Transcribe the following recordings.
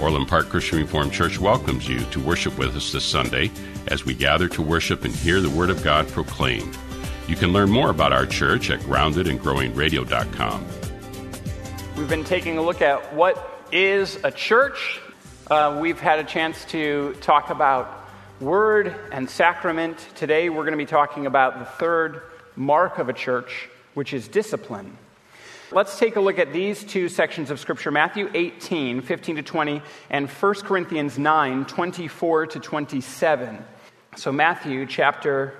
Orland Park Christian Reformed Church welcomes you to worship with us this Sunday as we gather to worship and hear the Word of God proclaimed. You can learn more about our church at groundedandgrowingradio.com. We've been taking a look at what is a church. Uh, we've had a chance to talk about word and sacrament. Today we're going to be talking about the third mark of a church, which is discipline. Let's take a look at these two sections of Scripture Matthew 18, 15 to 20, and 1 Corinthians 9, 24 to 27. So, Matthew chapter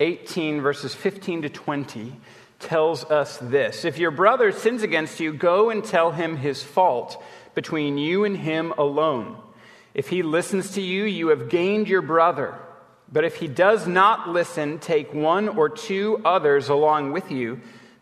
18, verses 15 to 20, tells us this If your brother sins against you, go and tell him his fault between you and him alone. If he listens to you, you have gained your brother. But if he does not listen, take one or two others along with you,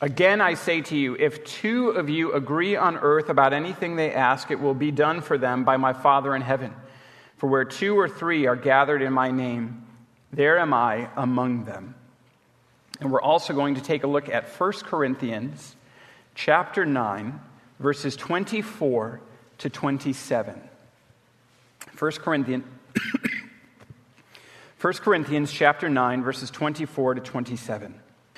Again, I say to you, if two of you agree on earth about anything they ask, it will be done for them by my Father in heaven. For where two or three are gathered in my name, there am I among them. And we're also going to take a look at 1 Corinthians chapter 9, verses 24 to 27. 1 Corinthians, 1 Corinthians chapter 9, verses 24 to 27.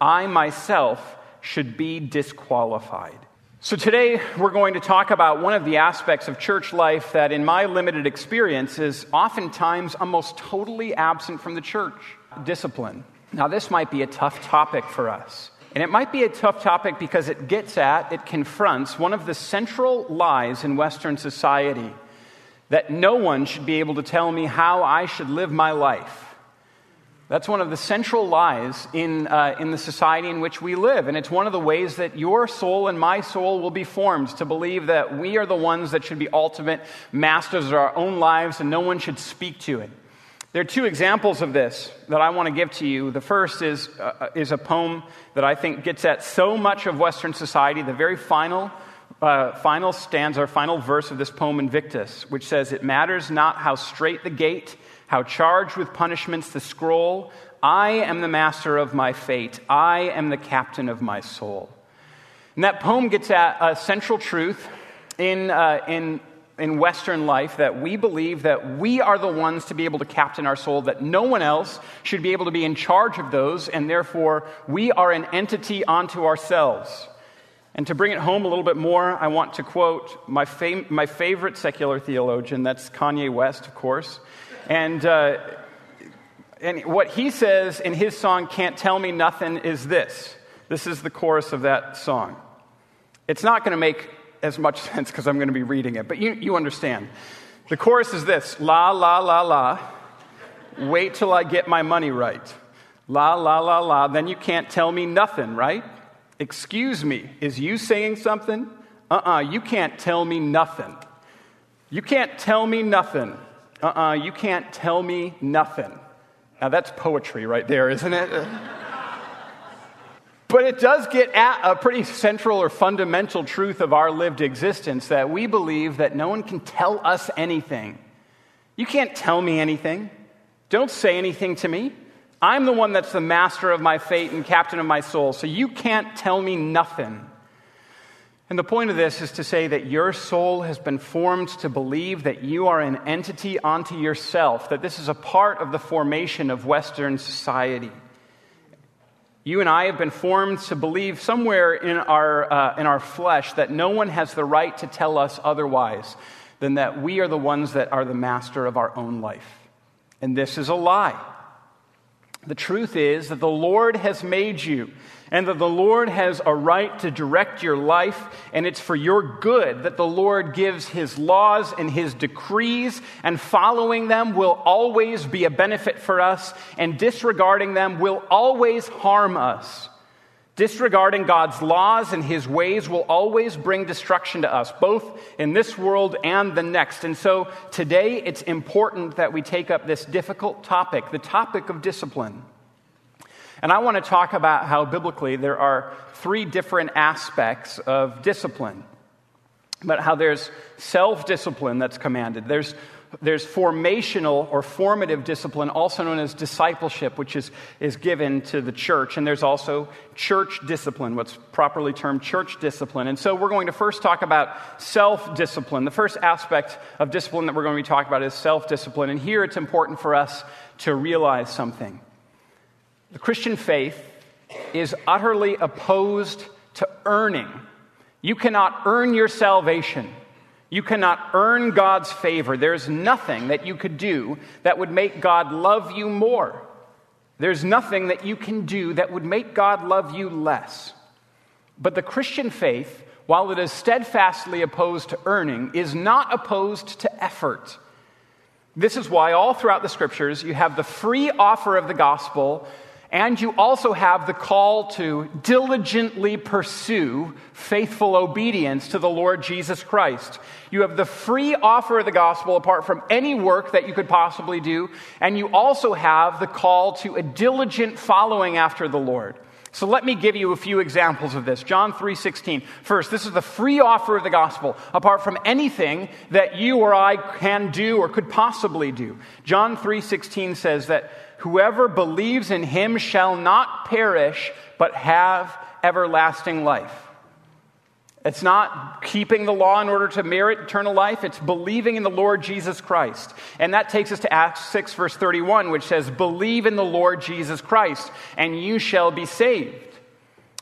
I myself should be disqualified. So, today we're going to talk about one of the aspects of church life that, in my limited experience, is oftentimes almost totally absent from the church discipline. Now, this might be a tough topic for us. And it might be a tough topic because it gets at, it confronts one of the central lies in Western society that no one should be able to tell me how I should live my life. That's one of the central lies in, uh, in the society in which we live. And it's one of the ways that your soul and my soul will be formed to believe that we are the ones that should be ultimate masters of our own lives and no one should speak to it. There are two examples of this that I want to give to you. The first is, uh, is a poem that I think gets at so much of Western society. The very final, uh, final stanza or final verse of this poem, Invictus, which says, It matters not how straight the gate how charged with punishments the scroll. I am the master of my fate. I am the captain of my soul. And that poem gets at a central truth in, uh, in, in Western life that we believe that we are the ones to be able to captain our soul, that no one else should be able to be in charge of those, and therefore we are an entity unto ourselves. And to bring it home a little bit more, I want to quote my, fam- my favorite secular theologian, that's Kanye West, of course. And, uh, and what he says in his song, Can't Tell Me Nothing, is this. This is the chorus of that song. It's not going to make as much sense because I'm going to be reading it, but you, you understand. The chorus is this La, la, la, la. Wait till I get my money right. La, la, la, la. Then you can't tell me nothing, right? Excuse me, is you saying something? Uh uh-uh, uh you can't tell me nothing. You can't tell me nothing. Uh uh-uh, uh you can't tell me nothing. Now that's poetry right there, isn't it? but it does get at a pretty central or fundamental truth of our lived existence that we believe that no one can tell us anything. You can't tell me anything. Don't say anything to me. I'm the one that's the master of my fate and captain of my soul, so you can't tell me nothing. And the point of this is to say that your soul has been formed to believe that you are an entity unto yourself, that this is a part of the formation of Western society. You and I have been formed to believe somewhere in our, uh, in our flesh that no one has the right to tell us otherwise than that we are the ones that are the master of our own life. And this is a lie. The truth is that the Lord has made you and that the Lord has a right to direct your life, and it's for your good that the Lord gives his laws and his decrees, and following them will always be a benefit for us, and disregarding them will always harm us. Disregarding God's laws and his ways will always bring destruction to us, both in this world and the next. And so today it's important that we take up this difficult topic, the topic of discipline. And I want to talk about how biblically there are three different aspects of discipline, but how there's self discipline that's commanded. There's there's formational or formative discipline, also known as discipleship, which is, is given to the church. And there's also church discipline, what's properly termed church discipline. And so we're going to first talk about self discipline. The first aspect of discipline that we're going to be talking about is self discipline. And here it's important for us to realize something. The Christian faith is utterly opposed to earning. You cannot earn your salvation. You cannot earn God's favor. There's nothing that you could do that would make God love you more. There's nothing that you can do that would make God love you less. But the Christian faith, while it is steadfastly opposed to earning, is not opposed to effort. This is why all throughout the scriptures you have the free offer of the gospel and you also have the call to diligently pursue faithful obedience to the Lord Jesus Christ. You have the free offer of the gospel apart from any work that you could possibly do. And you also have the call to a diligent following after the Lord. So let me give you a few examples of this. John 3:16. First, this is the free offer of the gospel apart from anything that you or I can do or could possibly do. John 3:16 says that Whoever believes in him shall not perish, but have everlasting life. It's not keeping the law in order to merit eternal life. It's believing in the Lord Jesus Christ. And that takes us to Acts 6, verse 31, which says, Believe in the Lord Jesus Christ, and you shall be saved.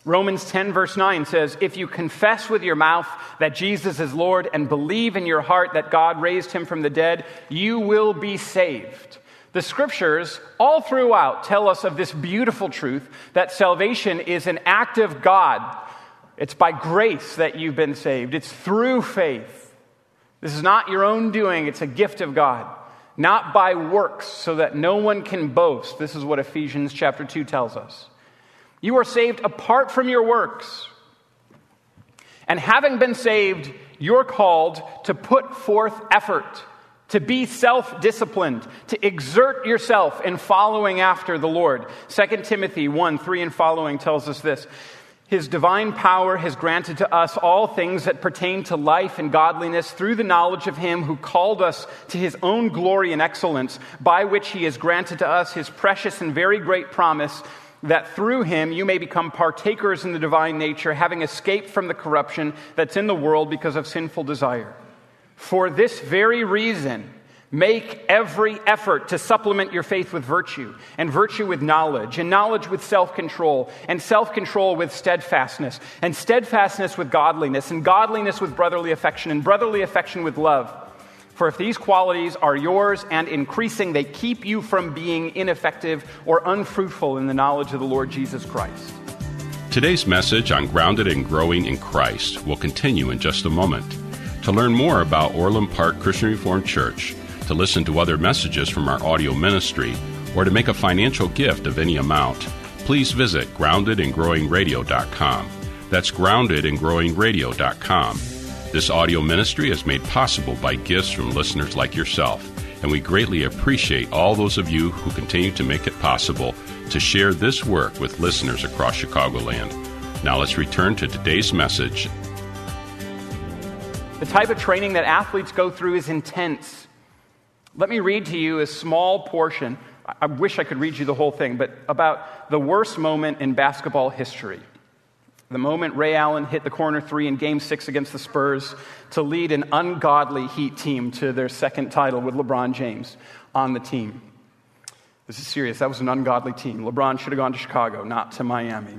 Romans 10, verse 9 says, If you confess with your mouth that Jesus is Lord and believe in your heart that God raised him from the dead, you will be saved. The scriptures, all throughout, tell us of this beautiful truth that salvation is an act of God. It's by grace that you've been saved, it's through faith. This is not your own doing, it's a gift of God. Not by works, so that no one can boast. This is what Ephesians chapter 2 tells us. You are saved apart from your works. And having been saved, you're called to put forth effort to be self disciplined, to exert yourself in following after the Lord. 2 Timothy 1 3 and following tells us this. His divine power has granted to us all things that pertain to life and godliness through the knowledge of Him who called us to His own glory and excellence, by which He has granted to us His precious and very great promise that through Him you may become partakers in the divine nature, having escaped from the corruption that's in the world because of sinful desire. For this very reason, make every effort to supplement your faith with virtue, and virtue with knowledge, and knowledge with self control, and self control with steadfastness, and steadfastness with godliness, and godliness with brotherly affection, and brotherly affection with love. For if these qualities are yours and increasing, they keep you from being ineffective or unfruitful in the knowledge of the Lord Jesus Christ. Today's message on Grounded and Growing in Christ will continue in just a moment. To learn more about Orland Park Christian Reformed Church, to listen to other messages from our audio ministry, or to make a financial gift of any amount, please visit groundedandgrowingradio.com. That's groundedandgrowingradio.com. This audio ministry is made possible by gifts from listeners like yourself, and we greatly appreciate all those of you who continue to make it possible to share this work with listeners across Chicagoland. Now let's return to today's message. The type of training that athletes go through is intense. Let me read to you a small portion. I wish I could read you the whole thing, but about the worst moment in basketball history. The moment Ray Allen hit the corner three in game six against the Spurs to lead an ungodly Heat team to their second title with LeBron James on the team. This is serious. That was an ungodly team. LeBron should have gone to Chicago, not to Miami.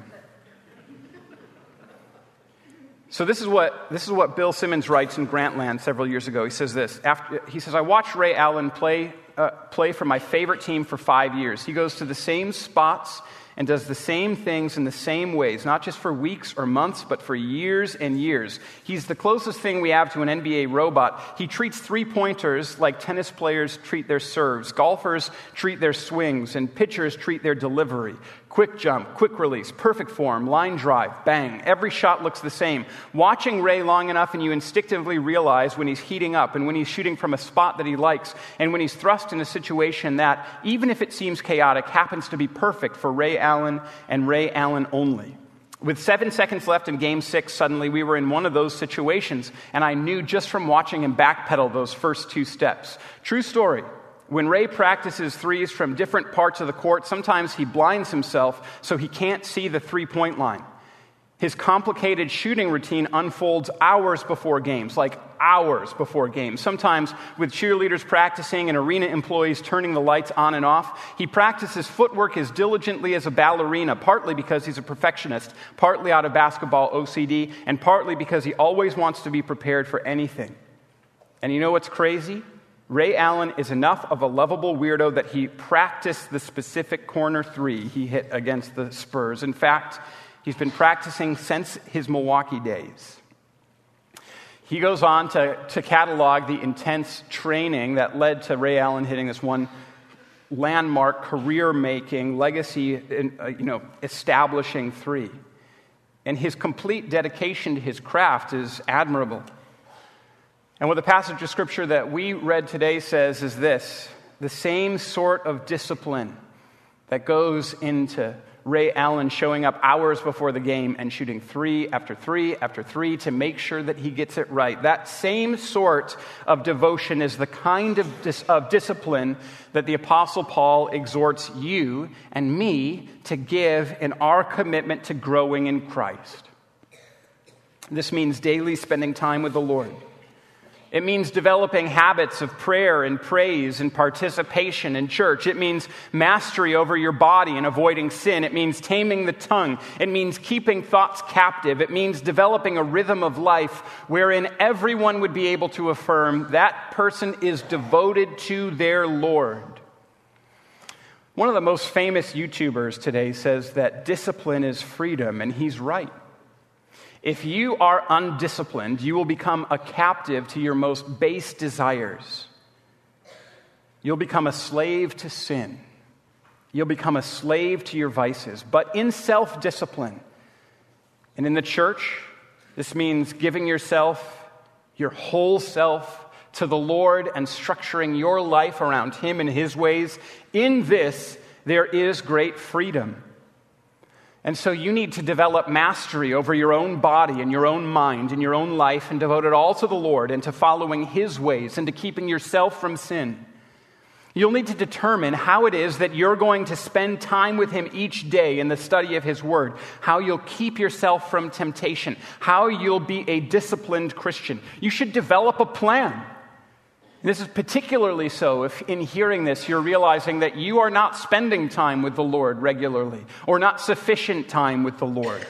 So this is what this is what Bill Simmons writes in Grantland several years ago. He says this. After, he says, "I watched Ray Allen play uh, play for my favorite team for five years. He goes to the same spots and does the same things in the same ways, not just for weeks or months, but for years and years. He's the closest thing we have to an NBA robot. He treats three pointers like tennis players treat their serves, golfers treat their swings, and pitchers treat their delivery. Quick jump, quick release, perfect form, line drive, bang. Every shot looks the same. Watching Ray long enough, and you instinctively realize when he's heating up and when he's shooting from a spot that he likes and when he's thrust in a situation that, even if it seems chaotic, happens to be perfect for Ray Allen and Ray Allen only. With seven seconds left in game six, suddenly we were in one of those situations, and I knew just from watching him backpedal those first two steps. True story. When Ray practices threes from different parts of the court, sometimes he blinds himself so he can't see the three point line. His complicated shooting routine unfolds hours before games, like hours before games. Sometimes with cheerleaders practicing and arena employees turning the lights on and off. He practices footwork as diligently as a ballerina, partly because he's a perfectionist, partly out of basketball OCD, and partly because he always wants to be prepared for anything. And you know what's crazy? Ray Allen is enough of a lovable weirdo that he practiced the specific corner three he hit against the Spurs. In fact, he's been practicing since his Milwaukee days. He goes on to, to catalog the intense training that led to Ray Allen hitting this one landmark, career making, legacy, uh, you know, establishing three. And his complete dedication to his craft is admirable. And what the passage of scripture that we read today says is this the same sort of discipline that goes into Ray Allen showing up hours before the game and shooting three after three after three to make sure that he gets it right. That same sort of devotion is the kind of, dis- of discipline that the Apostle Paul exhorts you and me to give in our commitment to growing in Christ. This means daily spending time with the Lord it means developing habits of prayer and praise and participation in church. It means mastery over your body and avoiding sin. It means taming the tongue. It means keeping thoughts captive. It means developing a rhythm of life wherein everyone would be able to affirm that person is devoted to their Lord. One of the most famous YouTubers today says that discipline is freedom, and he's right. If you are undisciplined, you will become a captive to your most base desires. You'll become a slave to sin. You'll become a slave to your vices. But in self discipline, and in the church, this means giving yourself, your whole self, to the Lord and structuring your life around Him and His ways. In this, there is great freedom. And so you need to develop mastery over your own body and your own mind and your own life and devote it all to the Lord and to following His ways and to keeping yourself from sin. You'll need to determine how it is that you're going to spend time with Him each day in the study of His Word, how you'll keep yourself from temptation, how you'll be a disciplined Christian. You should develop a plan. This is particularly so if in hearing this you're realizing that you are not spending time with the Lord regularly or not sufficient time with the Lord.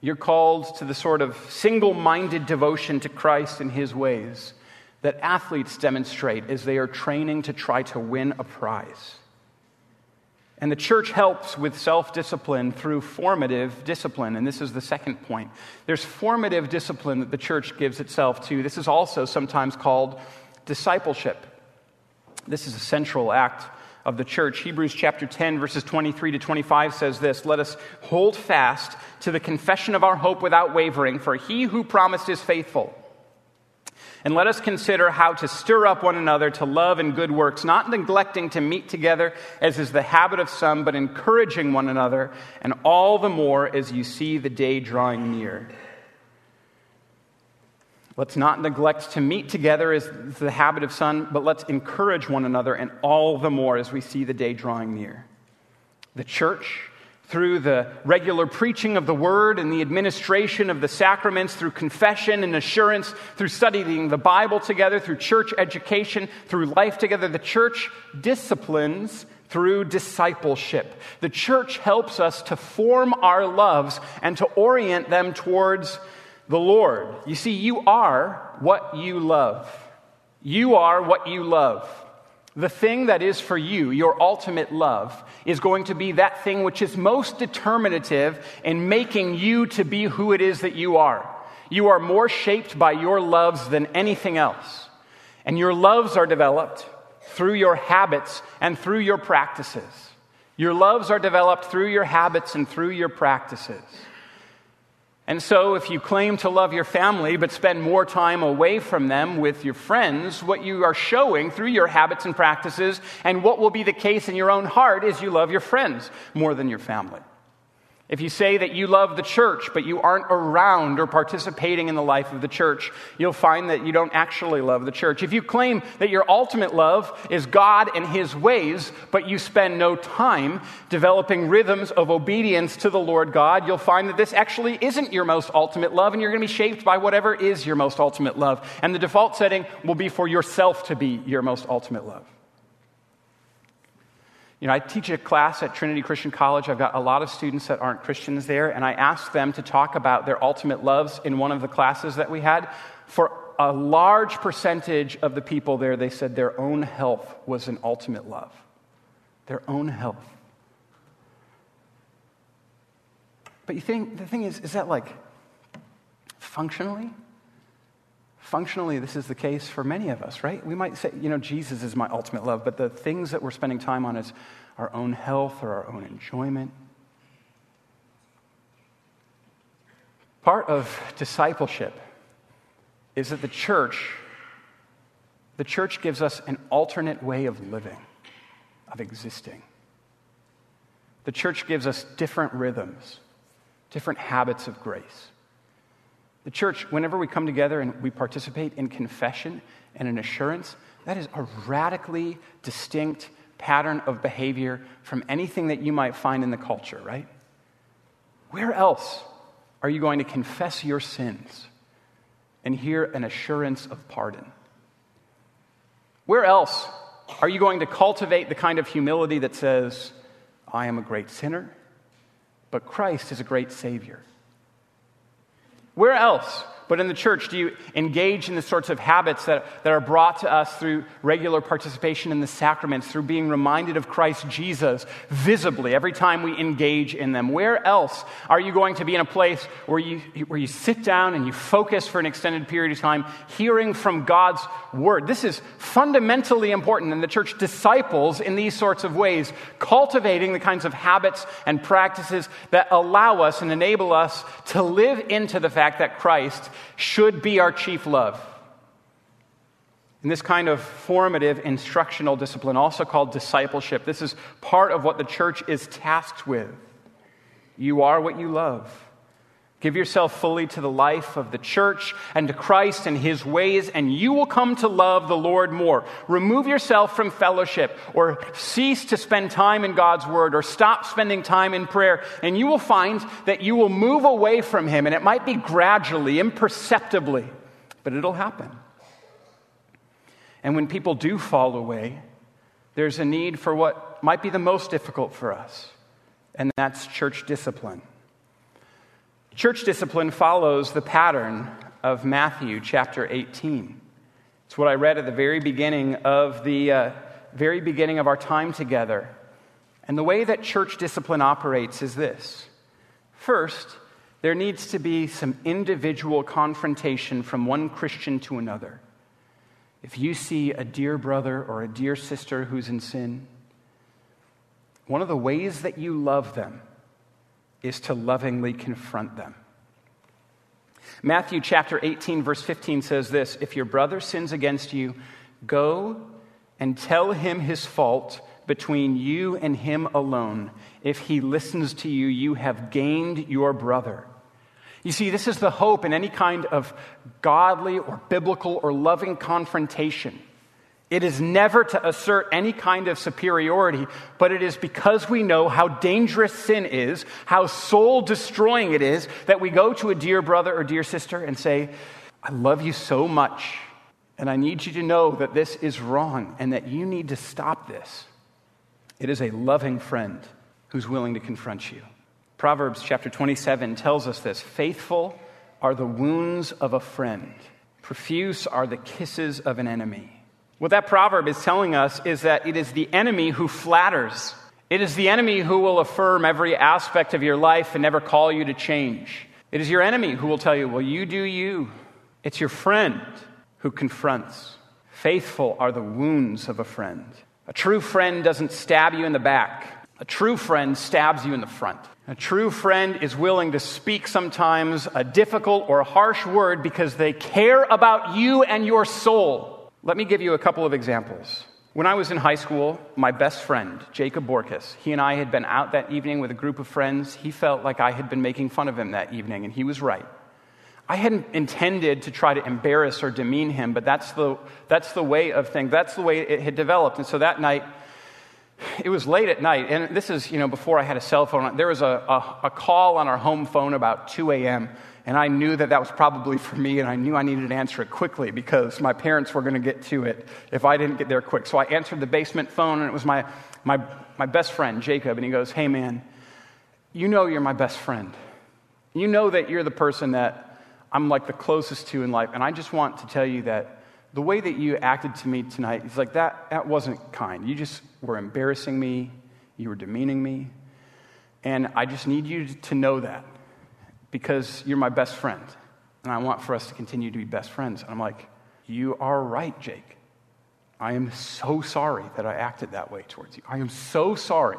You're called to the sort of single minded devotion to Christ and his ways that athletes demonstrate as they are training to try to win a prize. And the church helps with self discipline through formative discipline. And this is the second point. There's formative discipline that the church gives itself to. This is also sometimes called discipleship. This is a central act of the church. Hebrews chapter 10, verses 23 to 25 says this Let us hold fast to the confession of our hope without wavering, for he who promised is faithful. And let us consider how to stir up one another to love and good works, not neglecting to meet together as is the habit of some, but encouraging one another, and all the more as you see the day drawing near. Let's not neglect to meet together as the habit of some, but let's encourage one another, and all the more as we see the day drawing near. The church through the regular preaching of the word and the administration of the sacraments, through confession and assurance, through studying the Bible together, through church education, through life together. The church disciplines through discipleship. The church helps us to form our loves and to orient them towards the Lord. You see, you are what you love. You are what you love. The thing that is for you, your ultimate love, is going to be that thing which is most determinative in making you to be who it is that you are. You are more shaped by your loves than anything else. And your loves are developed through your habits and through your practices. Your loves are developed through your habits and through your practices. And so, if you claim to love your family but spend more time away from them with your friends, what you are showing through your habits and practices, and what will be the case in your own heart, is you love your friends more than your family. If you say that you love the church, but you aren't around or participating in the life of the church, you'll find that you don't actually love the church. If you claim that your ultimate love is God and His ways, but you spend no time developing rhythms of obedience to the Lord God, you'll find that this actually isn't your most ultimate love, and you're going to be shaped by whatever is your most ultimate love. And the default setting will be for yourself to be your most ultimate love. You know, I teach a class at Trinity Christian College. I've got a lot of students that aren't Christians there, and I asked them to talk about their ultimate loves in one of the classes that we had. For a large percentage of the people there, they said their own health was an ultimate love. Their own health. But you think, the thing is, is that like functionally? Functionally, this is the case for many of us, right? We might say, you know, Jesus is my ultimate love, but the things that we're spending time on is our own health or our own enjoyment. Part of discipleship is that the church the church gives us an alternate way of living, of existing. The church gives us different rhythms, different habits of grace. The church, whenever we come together and we participate in confession and in assurance, that is a radically distinct pattern of behavior from anything that you might find in the culture, right? Where else are you going to confess your sins and hear an assurance of pardon? Where else are you going to cultivate the kind of humility that says, I am a great sinner, but Christ is a great Savior? Where else but in the church do you engage in the sorts of habits that, that are brought to us through regular participation in the sacraments, through being reminded of Christ Jesus visibly every time we engage in them? Where else are you going to be in a place where you, where you sit down and you focus for an extended period of time, hearing from God's word? This is fundamentally important, and the church disciples in these sorts of ways, cultivating the kinds of habits and practices that allow us and enable us to live into the fact that Christ should be our chief love. And this kind of formative instructional discipline, also called discipleship, this is part of what the church is tasked with. You are what you love. Give yourself fully to the life of the church and to Christ and his ways, and you will come to love the Lord more. Remove yourself from fellowship, or cease to spend time in God's word, or stop spending time in prayer, and you will find that you will move away from him, and it might be gradually, imperceptibly, but it'll happen. And when people do fall away, there's a need for what might be the most difficult for us, and that's church discipline. Church discipline follows the pattern of Matthew chapter 18. It's what I read at the very beginning of the uh, very beginning of our time together. And the way that church discipline operates is this. First, there needs to be some individual confrontation from one Christian to another. If you see a dear brother or a dear sister who's in sin, one of the ways that you love them is to lovingly confront them. Matthew chapter 18, verse 15 says this If your brother sins against you, go and tell him his fault between you and him alone. If he listens to you, you have gained your brother. You see, this is the hope in any kind of godly or biblical or loving confrontation. It is never to assert any kind of superiority, but it is because we know how dangerous sin is, how soul destroying it is, that we go to a dear brother or dear sister and say, I love you so much, and I need you to know that this is wrong and that you need to stop this. It is a loving friend who's willing to confront you. Proverbs chapter 27 tells us this faithful are the wounds of a friend, profuse are the kisses of an enemy. What that proverb is telling us is that it is the enemy who flatters. It is the enemy who will affirm every aspect of your life and never call you to change. It is your enemy who will tell you, well, you do you. It's your friend who confronts. Faithful are the wounds of a friend. A true friend doesn't stab you in the back, a true friend stabs you in the front. A true friend is willing to speak sometimes a difficult or harsh word because they care about you and your soul. Let me give you a couple of examples. When I was in high school, my best friend, Jacob Borkus, he and I had been out that evening with a group of friends. He felt like I had been making fun of him that evening, and he was right. I hadn't intended to try to embarrass or demean him, but that's the, that's the way of things. That's the way it had developed. And so that night, it was late at night, and this is, you know, before I had a cell phone. There was a, a, a call on our home phone about 2 a.m and I knew that that was probably for me, and I knew I needed to answer it quickly because my parents were going to get to it if I didn't get there quick. So I answered the basement phone, and it was my, my, my best friend, Jacob, and he goes, Hey, man, you know you're my best friend. You know that you're the person that I'm like the closest to in life, and I just want to tell you that the way that you acted to me tonight is like that, that wasn't kind. You just were embarrassing me, you were demeaning me, and I just need you to know that because you're my best friend. And I want for us to continue to be best friends. And I'm like, You are right, Jake. I am so sorry that I acted that way towards you. I am so sorry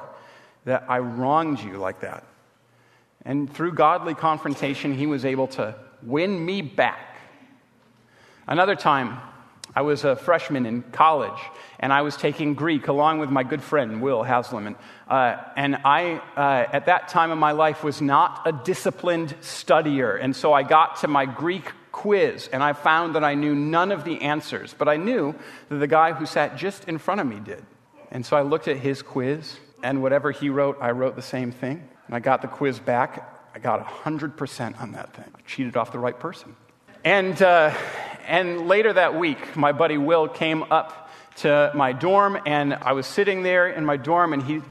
that I wronged you like that. And through godly confrontation, he was able to win me back. Another time, I was a freshman in college, and I was taking Greek along with my good friend, Will Haslam. Uh, and I, uh, at that time of my life, was not a disciplined studier. And so I got to my Greek quiz, and I found that I knew none of the answers. But I knew that the guy who sat just in front of me did. And so I looked at his quiz, and whatever he wrote, I wrote the same thing. And I got the quiz back. I got 100% on that thing. I cheated off the right person. And, uh, and later that week, my buddy Will came up to my dorm, and I was sitting there in my dorm, and he,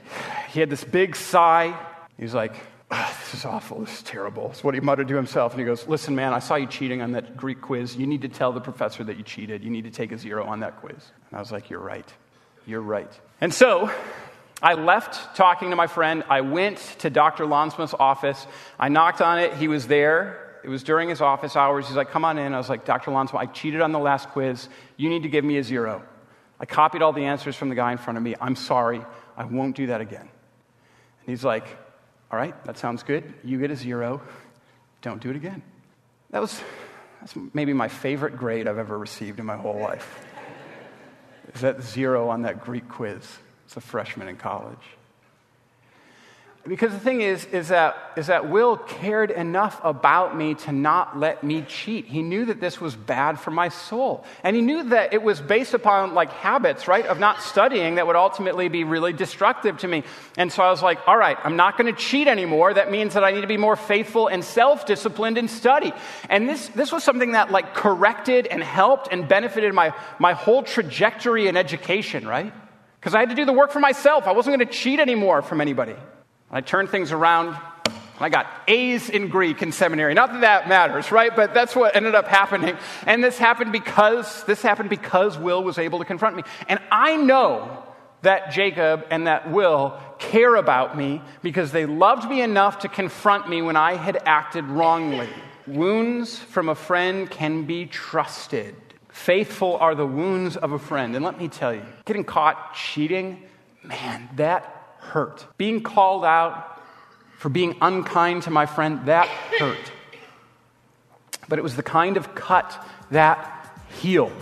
he had this big sigh. He's like, oh, This is awful. This is terrible. That's what he muttered to himself. And he goes, Listen, man, I saw you cheating on that Greek quiz. You need to tell the professor that you cheated. You need to take a zero on that quiz. And I was like, You're right. You're right. And so I left talking to my friend. I went to Dr. Lonsmith's office. I knocked on it. He was there. It was during his office hours. He's like, come on in. I was like, Dr. Alonso, I cheated on the last quiz. You need to give me a zero. I copied all the answers from the guy in front of me. I'm sorry. I won't do that again. And he's like, all right, that sounds good. You get a zero. Don't do it again. That was that's maybe my favorite grade I've ever received in my whole life. Is that zero on that Greek quiz It's a freshman in college. Because the thing is, is that, is that Will cared enough about me to not let me cheat. He knew that this was bad for my soul. And he knew that it was based upon like habits, right, of not studying that would ultimately be really destructive to me. And so I was like, all right, I'm not going to cheat anymore. That means that I need to be more faithful and self-disciplined in study. And this, this was something that like corrected and helped and benefited my, my whole trajectory in education, right? Because I had to do the work for myself. I wasn't going to cheat anymore from anybody. I turned things around. I got A's in Greek in seminary. Not that that matters, right? But that's what ended up happening. And this happened because this happened because Will was able to confront me. And I know that Jacob and that Will care about me because they loved me enough to confront me when I had acted wrongly. Wounds from a friend can be trusted. Faithful are the wounds of a friend. And let me tell you, getting caught cheating, man, that hurt. Being called out for being unkind to my friend, that hurt. But it was the kind of cut that healed.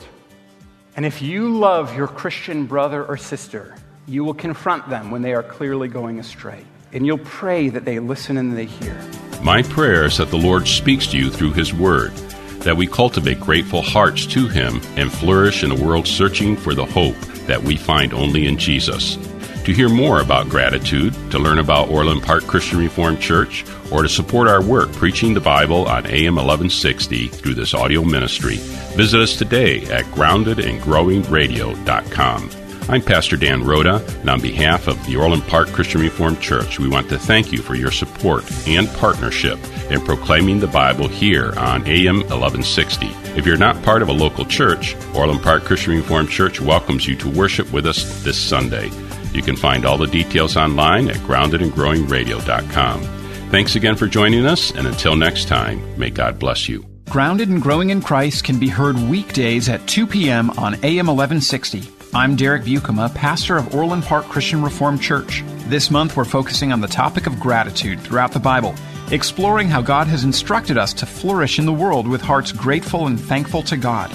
And if you love your Christian brother or sister, you will confront them when they are clearly going astray. And you'll pray that they listen and they hear. My prayer is that the Lord speaks to you through His Word, that we cultivate grateful hearts to Him and flourish in a world searching for the hope that we find only in Jesus. To hear more about gratitude, to learn about Orland Park Christian Reformed Church, or to support our work preaching the Bible on AM 1160 through this audio ministry, visit us today at groundedandgrowingradio.com. I'm Pastor Dan Rhoda, and on behalf of the Orland Park Christian Reformed Church, we want to thank you for your support and partnership in proclaiming the Bible here on AM 1160. If you're not part of a local church, Orland Park Christian Reformed Church welcomes you to worship with us this Sunday. You can find all the details online at groundedandgrowingradio.com. Thanks again for joining us, and until next time, may God bless you. Grounded and Growing in Christ can be heard weekdays at 2 p.m. on AM 1160. I'm Derek Buikema, pastor of Orland Park Christian Reformed Church. This month, we're focusing on the topic of gratitude throughout the Bible, exploring how God has instructed us to flourish in the world with hearts grateful and thankful to God.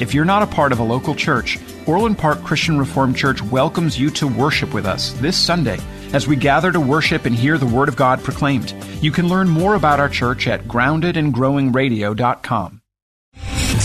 If you're not a part of a local church, Orland Park Christian Reformed Church welcomes you to worship with us this Sunday as we gather to worship and hear the Word of God proclaimed. You can learn more about our church at groundedandgrowingradio.com.